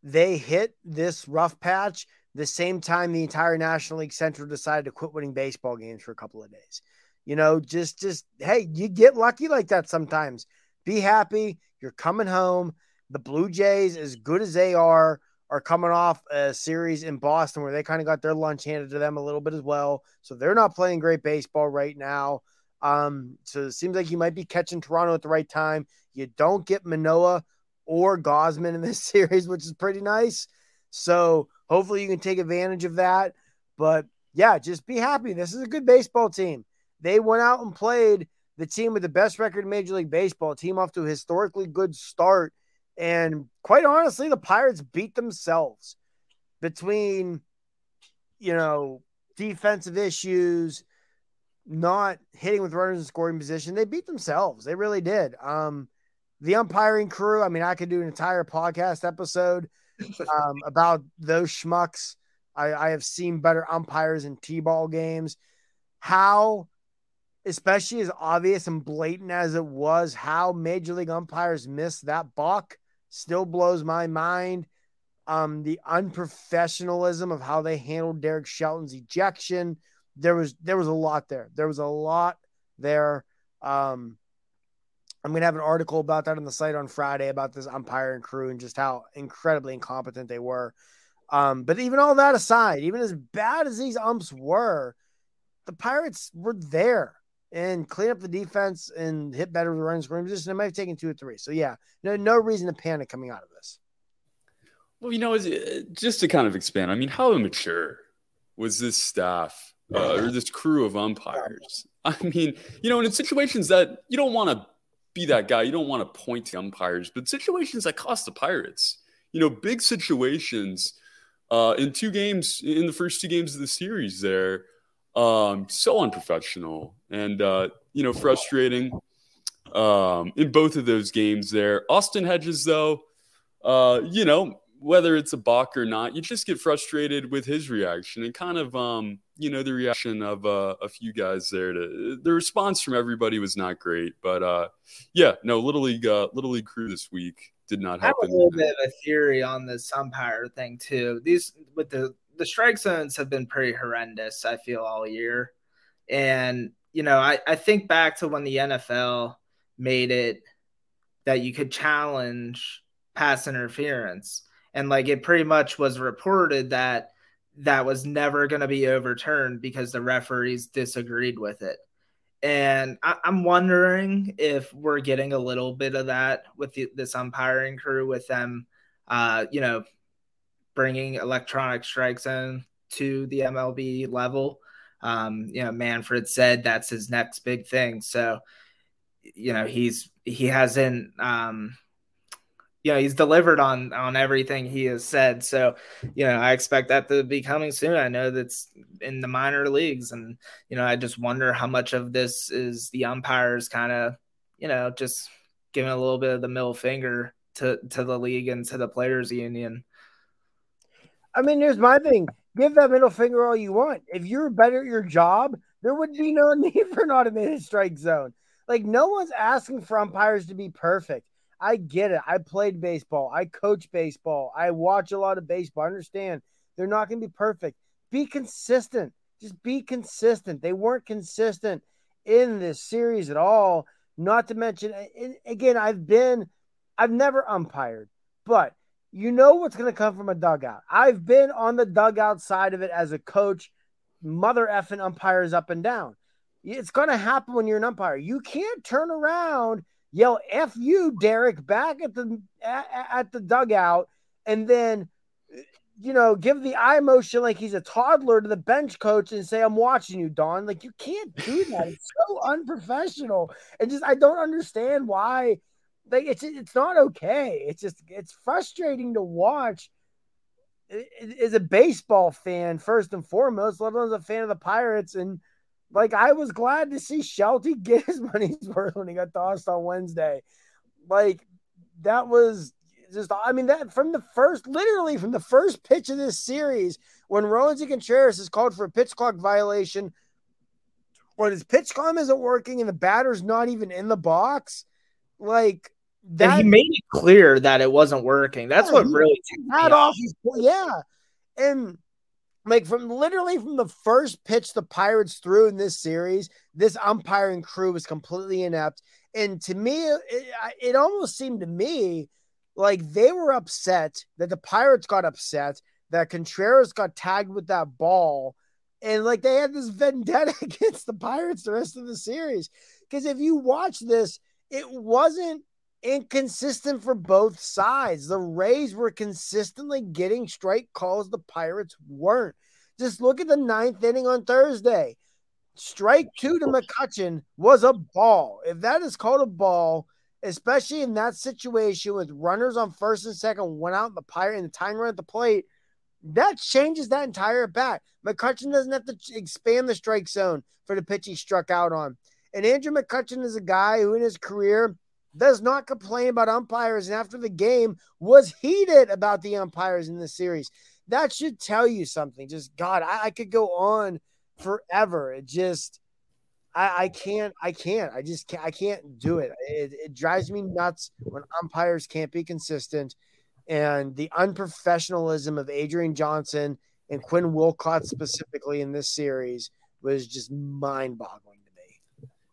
they hit this rough patch the same time the entire National League Central decided to quit winning baseball games for a couple of days. You know, just just hey, you get lucky like that sometimes. Be happy. You're coming home. The Blue Jays, as good as they are, are coming off a series in Boston where they kind of got their lunch handed to them a little bit as well. So they're not playing great baseball right now. Um, so it seems like you might be catching Toronto at the right time. You don't get Manoah or Gausman in this series, which is pretty nice. So hopefully you can take advantage of that. But yeah, just be happy. This is a good baseball team. They went out and played the team with the best record in Major League Baseball, team off to a historically good start. And quite honestly, the Pirates beat themselves between, you know, defensive issues, not hitting with runners in scoring position. They beat themselves. They really did. Um, the umpiring crew, I mean, I could do an entire podcast episode um, about those schmucks. I, I have seen better umpires in T ball games. How especially as obvious and blatant as it was, how major league umpires missed that buck still blows my mind. Um, the unprofessionalism of how they handled Derek Shelton's ejection. There was there was a lot there. There was a lot there. Um, I'm gonna have an article about that on the site on Friday about this umpire and crew and just how incredibly incompetent they were. Um, but even all that aside, even as bad as these umps were, the Pirates were there and clean up the defense and hit better with the running scoring position. It might have taken two or three. So yeah, no no reason to panic coming out of this. Well, you know, just to kind of expand, I mean, how immature was this staff uh, or this crew of umpires? I mean, you know, in situations that you don't want to be that guy, you don't want to point to umpires, but situations that cost the Pirates, you know, big situations uh, in two games, in the first two games of the series there um, so unprofessional and uh, you know frustrating um, in both of those games. There, Austin Hedges, though, uh, you know whether it's a balk or not, you just get frustrated with his reaction and kind of um, you know the reaction of uh, a few guys there. To the response from everybody was not great, but uh, yeah, no, little league, uh, little league crew this week did not happen I have a little bit of a theory on this umpire thing too. These with the the strike zones have been pretty horrendous, I feel, all year. And, you know, I, I think back to when the NFL made it that you could challenge pass interference. And like it pretty much was reported that that was never going to be overturned because the referees disagreed with it. And I, am wondering if we're getting a little bit of that with the, this umpiring crew, with them, uh, you know, bringing electronic strikes in to the MLB level. Um, you know, Manfred said that's his next big thing. So, you know, he's he hasn't um you know, he's delivered on on everything he has said. So, you know, I expect that to be coming soon. I know that's in the minor leagues, and you know, I just wonder how much of this is the umpires kind of, you know, just giving a little bit of the middle finger to to the league and to the players union. I mean, here's my thing. Give that middle finger all you want. If you're better at your job, there would be no need for an automated strike zone. Like, no one's asking for umpires to be perfect. I get it. I played baseball. I coach baseball. I watch a lot of baseball. I understand they're not going to be perfect. Be consistent. Just be consistent. They weren't consistent in this series at all. Not to mention, again, I've been, I've never umpired, but you know what's going to come from a dugout. I've been on the dugout side of it as a coach, mother effing umpires up and down. It's going to happen when you're an umpire. You can't turn around, yell "F you, Derek" back at the at, at the dugout, and then you know, give the eye motion like he's a toddler to the bench coach and say, I'm watching you, Don. Like, you can't do that. It's so unprofessional. And just, I don't understand why. Like, it's, it's not okay. It's just, it's frustrating to watch as a baseball fan, first and foremost, let alone as a fan of the Pirates. And, like, I was glad to see Shelty get his money's worth when he got tossed on Wednesday. Like, that was just I mean that from the first literally from the first pitch of this series when Roansy Contreras is called for a pitch clock violation when his pitch clock isn't working and the batter's not even in the box like that and he made it clear that it wasn't working. That's yeah, what really that off yeah. And like from literally from the first pitch the Pirates threw in this series, this umpiring crew was completely inept. And to me, it, it almost seemed to me like they were upset that the Pirates got upset that Contreras got tagged with that ball. And like they had this vendetta against the Pirates the rest of the series. Because if you watch this, it wasn't inconsistent for both sides. The Rays were consistently getting strike calls, the Pirates weren't. Just look at the ninth inning on Thursday. Strike two to McCutchen was a ball. If that is called a ball, especially in that situation with runners on first and second, one out the pirate and the time run at the plate, that changes that entire bat. McCutchen doesn't have to expand the strike zone for the pitch he struck out on. And Andrew McCutchen is a guy who in his career does not complain about umpires and after the game was heated about the umpires in this series. That should tell you something. Just God, I, I could go on forever. It just I, I can't I can't I just can't I can't do it. it. It drives me nuts when umpires can't be consistent and the unprofessionalism of Adrian Johnson and Quinn Wolcott specifically in this series was just mind-boggling to me.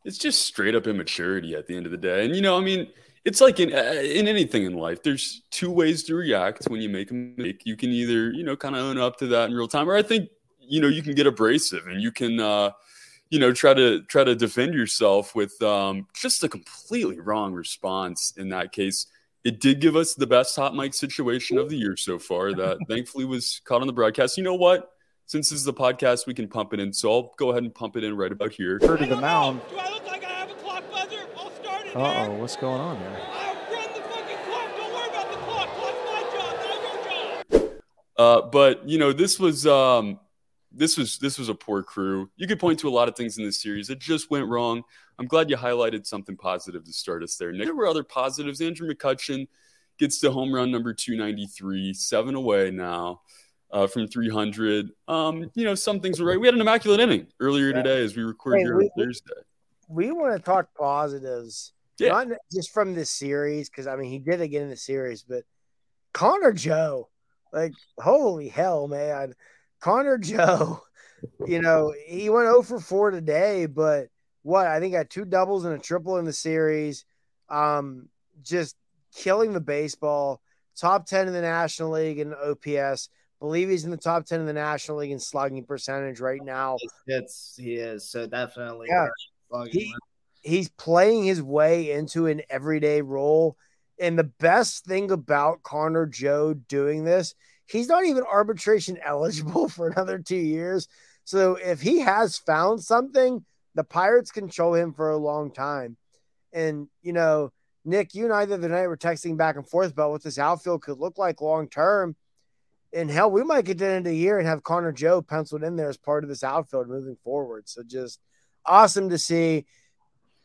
It's just straight up immaturity at the end of the day. And you know, I mean, it's like in uh, in anything in life. There's two ways to react when you make a mistake. You can either, you know, kind of own up to that in real time or I think, you know, you can get abrasive and you can uh you know try to try to defend yourself with um, just a completely wrong response in that case it did give us the best hot mic situation of the year so far that thankfully was caught on the broadcast you know what since this is the podcast we can pump it in. So i'll go ahead and pump it in right about here. To the mound. Do i look like i have a clock buzzer? I'll start it uh-oh what's going on here? Uh, but you know, this was um, this was this was a poor crew. You could point to a lot of things in this series. That just went wrong. I'm glad you highlighted something positive to start us there. Nick, there were other positives. Andrew McCutchen gets to home run number 293, seven away now uh, from 300. Um, you know, some things were right. We had an immaculate inning earlier yeah. today as we record hey, here we, on Thursday. We want to talk positives, yeah. not just from this series, because I mean, he did again in the series, but Connor Joe, like, holy hell, man. Connor Joe, you know, he went 0 for 4 today, but what? I think got two doubles and a triple in the series. Um, just killing the baseball. Top 10 in the National League in OPS. Believe he's in the top 10 in the National League in slugging percentage right now. It's, he is. So definitely. Yeah. He, he's playing his way into an everyday role. And the best thing about Connor Joe doing this he's not even arbitration eligible for another two years. So if he has found something, the Pirates control him for a long time. And, you know, Nick, you and I the other night were texting back and forth about what this outfield could look like long term. And hell, we might get to the end of the year and have Connor Joe penciled in there as part of this outfield moving forward. So just awesome to see.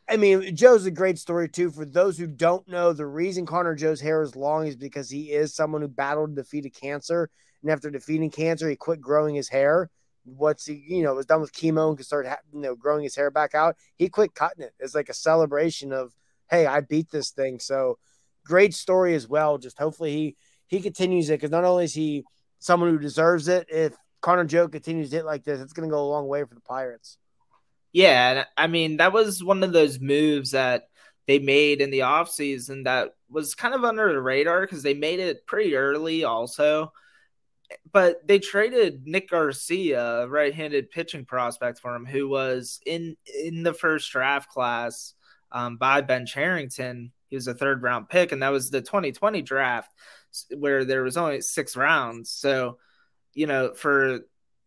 I mean, Joe's a great story too. For those who don't know, the reason Connor Joe's hair is long is because he is someone who battled defeated cancer, and after defeating cancer, he quit growing his hair. What's he, you know, was done with chemo and could start, you know, growing his hair back out. He quit cutting it. It's like a celebration of, hey, I beat this thing. So great story as well. Just hopefully he he continues it because not only is he someone who deserves it, if Connor Joe continues it like this, it's going to go a long way for the Pirates. Yeah, and I mean that was one of those moves that they made in the offseason that was kind of under the radar because they made it pretty early also. But they traded Nick Garcia, right-handed pitching prospect for him, who was in in the first draft class um, by Ben Cherington. He was a third round pick, and that was the 2020 draft where there was only six rounds. So you know, for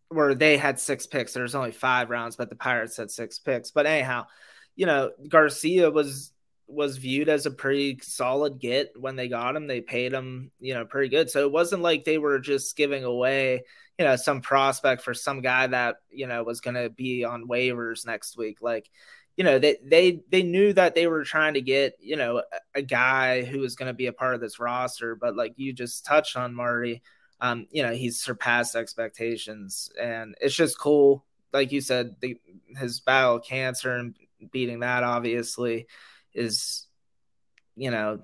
where they had six picks, there's only five rounds, but the Pirates had six picks. But anyhow, you know, Garcia was was viewed as a pretty solid get when they got him. They paid him, you know, pretty good. So it wasn't like they were just giving away, you know, some prospect for some guy that, you know, was going to be on waivers next week. Like, you know, they they they knew that they were trying to get, you know, a, guy who was going to be a part of this roster, but like you just touched on Marty, um, you know, he's surpassed expectations and it's just cool. Like you said, the, his battle cancer and beating that obviously is, you know,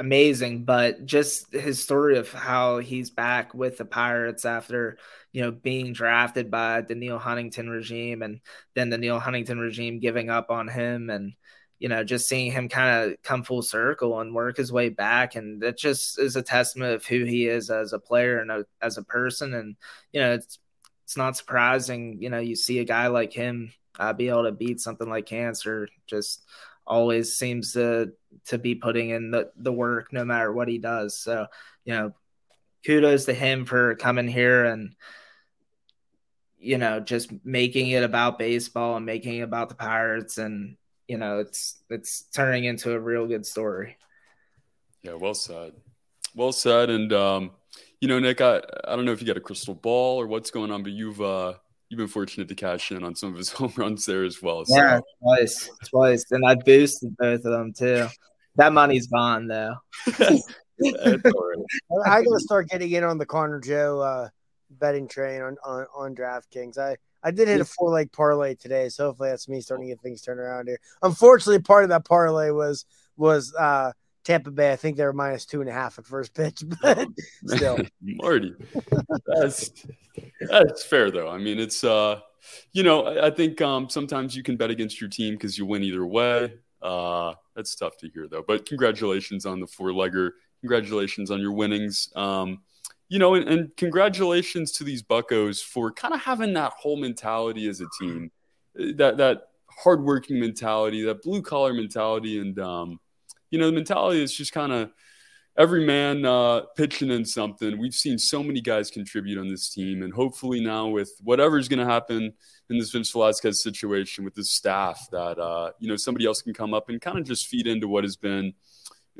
amazing. But just his story of how he's back with the Pirates after, you know, being drafted by the Neal Huntington regime and then the Neal Huntington regime giving up on him and, you know, just seeing him kind of come full circle and work his way back. And that just is a testament of who he is as a player and a, as a person. And, you know, it's, it's not surprising, you know, you see a guy like him uh, be able to beat something like cancer just always seems to to be putting in the, the work no matter what he does. So, you know, kudos to him for coming here and you know, just making it about baseball and making it about the Pirates and you know, it's it's turning into a real good story. Yeah, well said. Well said and um you know, Nick, I, I don't know if you got a crystal ball or what's going on, but you've uh you've been fortunate to cash in on some of his home runs there as well. So. Yeah, twice, twice, and I boosted both of them too. That money's gone though. I gotta start getting in on the Connor Joe uh, betting train on on, on DraftKings. I I did hit a four leg parlay today, so hopefully that's me starting to get things turned around here. Unfortunately, part of that parlay was was uh Tampa Bay, I think they were minus two and a half at first pitch, but oh, still. Marty. That's that's fair though. I mean, it's uh you know, I, I think um sometimes you can bet against your team because you win either way. Uh that's tough to hear though. But congratulations on the four legger. Congratulations on your winnings. Um, you know, and, and congratulations to these Buckos for kind of having that whole mentality as a team. That that hardworking mentality, that blue collar mentality, and um you know, the mentality is just kind of every man uh, pitching in something. We've seen so many guys contribute on this team, and hopefully now with whatever's going to happen in this Vince Velasquez situation with this staff, that uh, you know somebody else can come up and kind of just feed into what has been.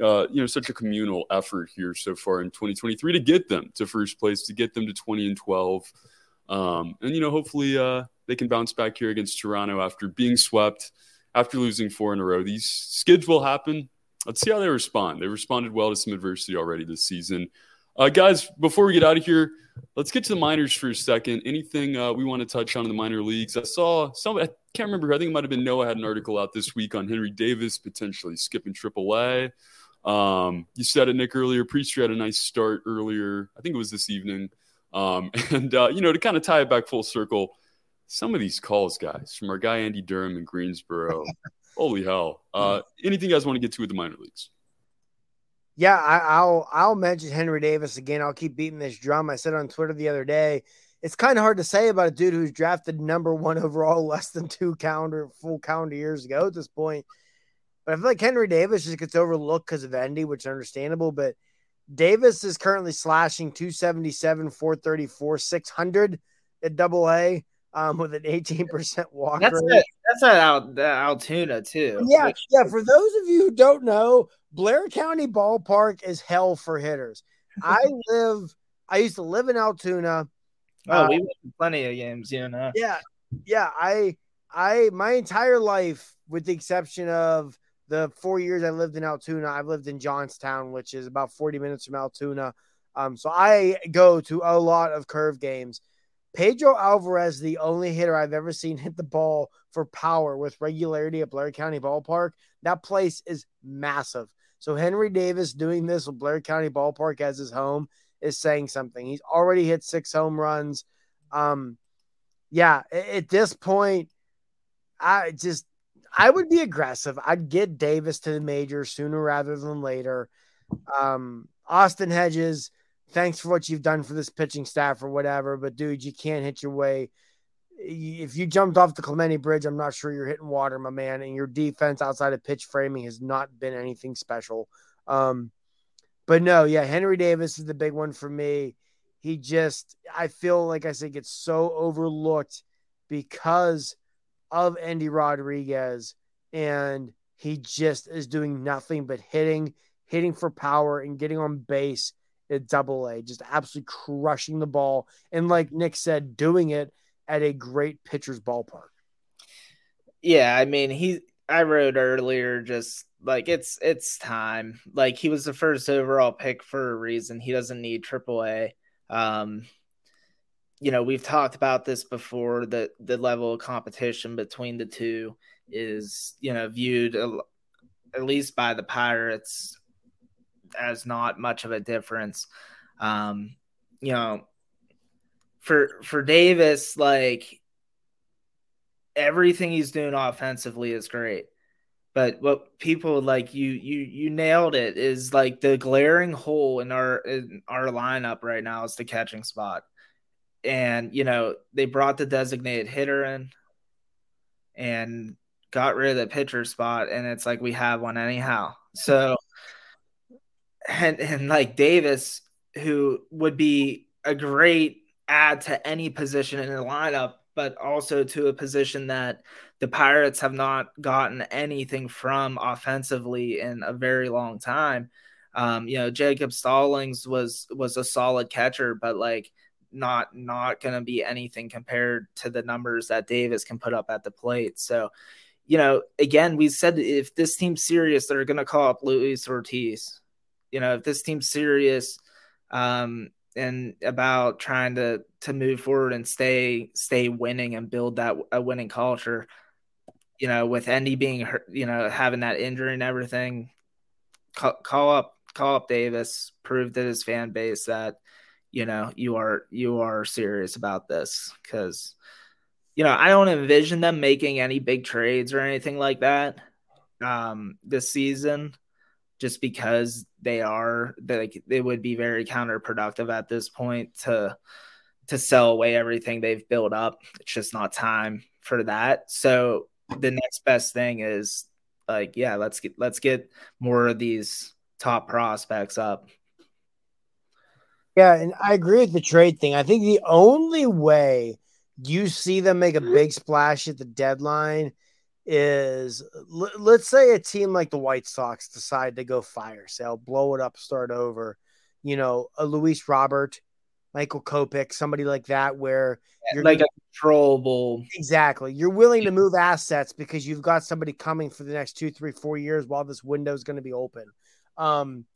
Uh, you know, such a communal effort here so far in 2023 to get them to first place, to get them to 20 and 12, um, and you know, hopefully uh, they can bounce back here against Toronto after being swept, after losing four in a row. These skids will happen let's see how they respond. They responded well to some adversity already this season. Uh, guys, before we get out of here, let's get to the minors for a second. Anything uh, we want to touch on in the minor leagues? I saw some, I can't remember, I think it might have been Noah had an article out this week on Henry Davis potentially skipping AAA. Um, you said it, Nick, earlier. Priester had a nice start earlier. I think it was this evening. Um, and, uh, you know, to kind of tie it back full circle, some of these calls, guys, from our guy Andy Durham in Greensboro. Holy hell! Uh, anything you guys want to get to with the minor leagues? Yeah, I, will I'll mention Henry Davis again. I'll keep beating this drum. I said on Twitter the other day, it's kind of hard to say about a dude who's drafted number one overall less than two calendar full calendar years ago at this point. But I feel like Henry Davis just gets overlooked because of Endy, which is understandable. But Davis is currently slashing 277, 434, 600 at double A um, with an 18% walk that's rate. that's at Al, Altoona too. Yeah, which... yeah. For those of you who don't know, Blair County Ballpark is hell for hitters. I live. I used to live in Altoona. Oh, uh, we went to plenty of games, you know. Yeah, yeah. I, I, my entire life, with the exception of the four years I lived in Altoona, I've lived in Johnstown, which is about 40 minutes from Altoona. Um, so I go to a lot of curve games. Pedro Alvarez, the only hitter I've ever seen hit the ball for power with regularity at Blair County Ballpark. That place is massive. So Henry Davis doing this with Blair County Ballpark as his home is saying something. He's already hit six home runs. Um, yeah, at this point, I just I would be aggressive. I'd get Davis to the major sooner rather than later. Um, Austin Hedges thanks for what you've done for this pitching staff or whatever. But dude, you can't hit your way. If you jumped off the Clemente Bridge, I'm not sure you're hitting water, my man. And your defense outside of pitch framing has not been anything special. Um, but no, yeah, Henry Davis is the big one for me. he just I feel like I said gets so overlooked because of Endy Rodriguez and he just is doing nothing but hitting, hitting for power and getting on base at double A, just absolutely crushing the ball. And like Nick said, doing it at a great pitcher's ballpark. Yeah, I mean, he I wrote earlier just like it's it's time. Like he was the first overall pick for a reason. He doesn't need triple A. Um you know, we've talked about this before that the level of competition between the two is, you know, viewed at least by the Pirates as not much of a difference. Um, you know, for for Davis, like everything he's doing offensively is great. But what people like you you you nailed it is like the glaring hole in our in our lineup right now is the catching spot. And you know, they brought the designated hitter in and got rid of the pitcher spot and it's like we have one anyhow. So and and like Davis, who would be a great add to any position in the lineup, but also to a position that the Pirates have not gotten anything from offensively in a very long time. Um, you know, Jacob Stallings was was a solid catcher, but like not not going to be anything compared to the numbers that Davis can put up at the plate. So, you know, again, we said if this team's serious, they're going to call up Luis Ortiz you know, if this team's serious um, and about trying to to move forward and stay stay winning and build that a winning culture, you know, with Endy being you know, having that injury and everything, call, call up call up Davis, prove to his fan base that you know you are you are serious about this because you know I don't envision them making any big trades or anything like that um this season just because they are like they would be very counterproductive at this point to to sell away everything they've built up. It's just not time for that. So the next best thing is like, yeah, let's get let's get more of these top prospects up. Yeah, and I agree with the trade thing. I think the only way you see them make a big splash at the deadline is l- let's say a team like the White Sox decide to go fire sale, blow it up, start over. You know, a Luis Robert, Michael Kopech, somebody like that, where you're like a controllable. Exactly. You're willing to move assets because you've got somebody coming for the next two, three, four years while this window is going to be open. Um,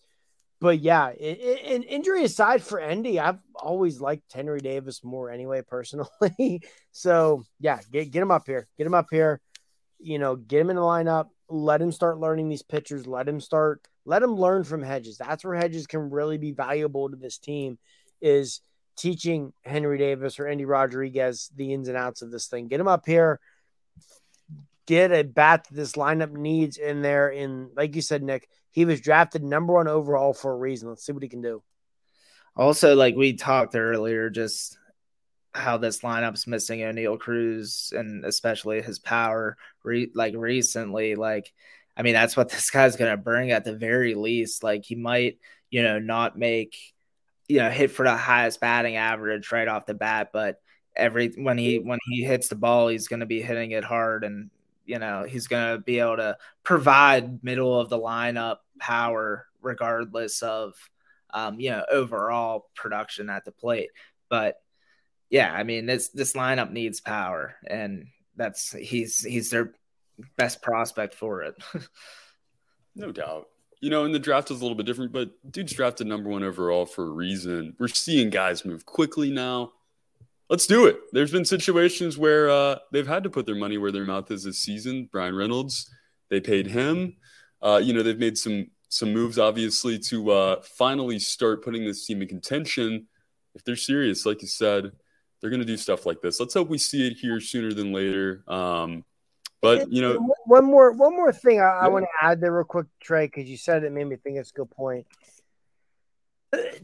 but yeah, in injury aside for Endy, I've always liked Henry Davis more anyway, personally. so yeah, get get him up here, get him up here you know, get him in the lineup, let him start learning these pitchers, let him start, let him learn from Hedges. That's where Hedges can really be valuable to this team is teaching Henry Davis or Endy Rodriguez the ins and outs of this thing. Get him up here, get a bat that this lineup needs in there. In like you said, Nick, he was drafted number one overall for a reason. Let's see what he can do. Also, like we talked earlier, just how this lineup's missing Oneil Cruz and especially his power re- like recently like I mean that's what this guy's to bring at the very least like he might you know not make you know hit for the highest batting average right off the bat but every when he when he hits the ball he's to be hitting it hard and you know he's going to be able to provide middle of the lineup power regardless of um, you know overall production at the plate but yeah, I mean this this lineup needs power, and that's he's he's their best prospect for it. no doubt. You know, and the draft is a little bit different, but dude's drafted number one overall for a reason. We're seeing guys move quickly now. Let's do it. There's been situations where uh, they've had to put their money where their mouth is this season. Bryan Reynolds, they paid him. Uh, you know, they've made some some moves, obviously, to uh, finally start putting this team in contention. If they're serious, like you said, they're going to do stuff like this. Let's hope we see it here sooner than later. Um, but you know, one more one more thing I, yeah. I want to add there real quick, Trey, because you said it made me think it's a good point.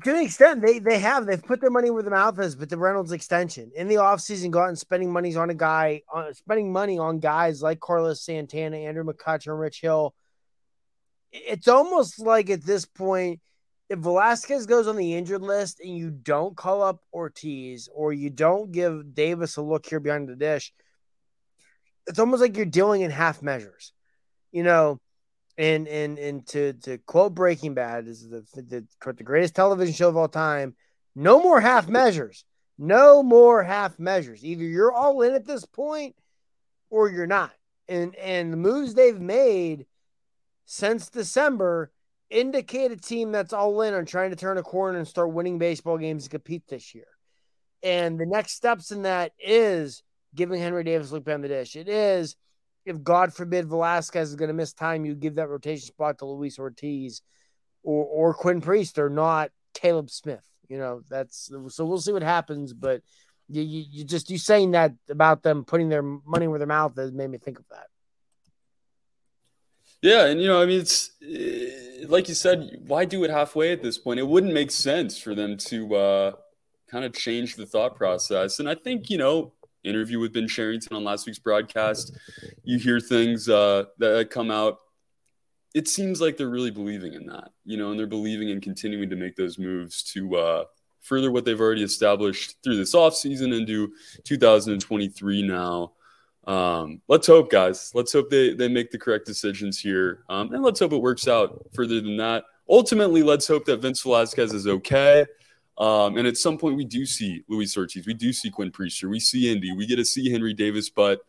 To an extent, they they have they've put their money where their mouth is, but the Reynolds extension in the offseason, go out and spending money on a guy, on spending money on guys like Carlos Santana, Andrew McCutchen, Rich Hill. It's almost like at this point if Velasquez goes on the injured list and you don't call up Ortiz or you don't give Davis a look here behind the dish, it's almost like you're dealing in half measures, you know. And and and to to quote Breaking Bad is the, the the greatest television show of all time. No more half measures. No more half measures. Either you're all in at this point or you're not. And and the moves they've made since December indicate a team that's all in on trying to turn a corner and start winning baseball games and compete this year. And the next steps in that is giving Henry Davis look behind the dish. It is, if God forbid Velasquez is going to miss time, you give that rotation spot to Luis Ortiz or or Quinn Priester not Caleb Smith. You know, that's so we'll see what happens. But you, you, you just you saying that about them putting their money where their mouth is made me think of that. Yeah, and you know, I mean, it's eh, like you said, why do it halfway at this point? It wouldn't make sense for them to uh, kind of change the thought process. And I think you know, interview with Ben Cherington on last week's broadcast, you hear things uh, that come out. It seems like they're really believing in that, you know, and they're believing in continuing to make those moves to uh, further what they've already established through this offseason into 2023 now. Um, let's hope, guys. Let's hope they, they make the correct decisions here. Um, and let's hope it works out further than that. Ultimately, let's hope that Vince Velasquez is okay. Um, and at some point, we do see Luis Ortiz, we do see Quinn Priester, we see Endy, we get to see Henry Davis, but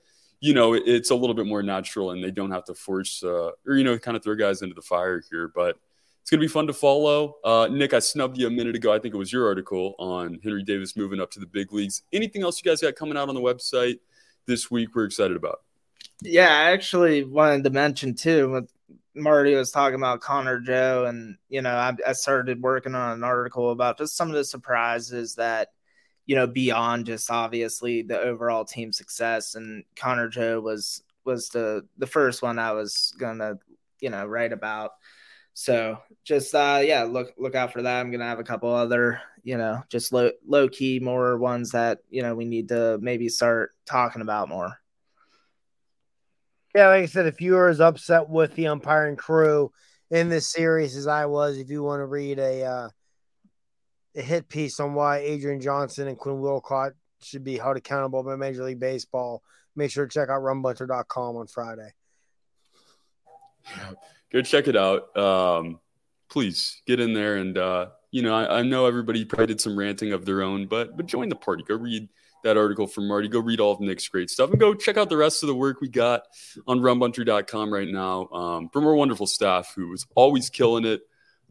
you know it, it's a little bit more natural, and they don't have to force uh, or you know kind of throw guys into the fire here. But it's gonna be fun to follow. Uh, Nick, I snubbed you a minute ago. I think it was your article on Henry Davis moving up to the big leagues. Anything else you guys got coming out on the website? this week we're excited about? Yeah, I actually wanted to mention too Marty was talking about Connor Joe, and you know, I, I started working on an article about just some of the surprises that you know beyond just obviously the overall team success, and Connor Joe was was the the first one I was gonna you know write about. So just uh yeah, look look out for that. I'm gonna have a couple other, you know, just low low key more ones that, you know, we need to maybe start talking about more. Yeah, like I said, if you are as upset with the umpiring crew in this series as I was, if you want to read a uh, a hit piece on why Adrian Johnson and Quinn Wolcott should be held accountable by Major League Baseball, make sure to check out rumbunter.com on Friday. go check it out. Um, please get in there and uh, you know I, I, know everybody probably did some ranting of their own, but but join the party. Go read that article from Marty. Go read all of Nick's great stuff and go check out the rest of the work we got on rumbunter.com right now um, from our wonderful staff who is always killing it.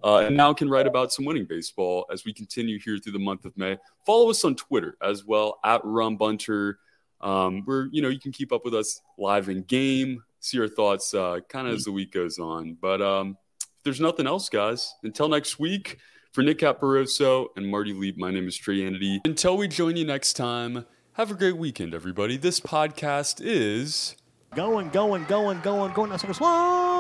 Uh, and now can write about some winning baseball as we continue here through the month of May. Follow us on Twitter as well at Rumbunter. Um, where you know you can keep up with us live in game, see our thoughts uh, kind of as the week goes on. But um, if there's nothing else, guys, until next week, for Nick Caparoso and Marty Leap, my name is Trey Anity. Until we join you next time, have a great weekend, everybody. This podcast is going, going, going, going, going. Now, swing.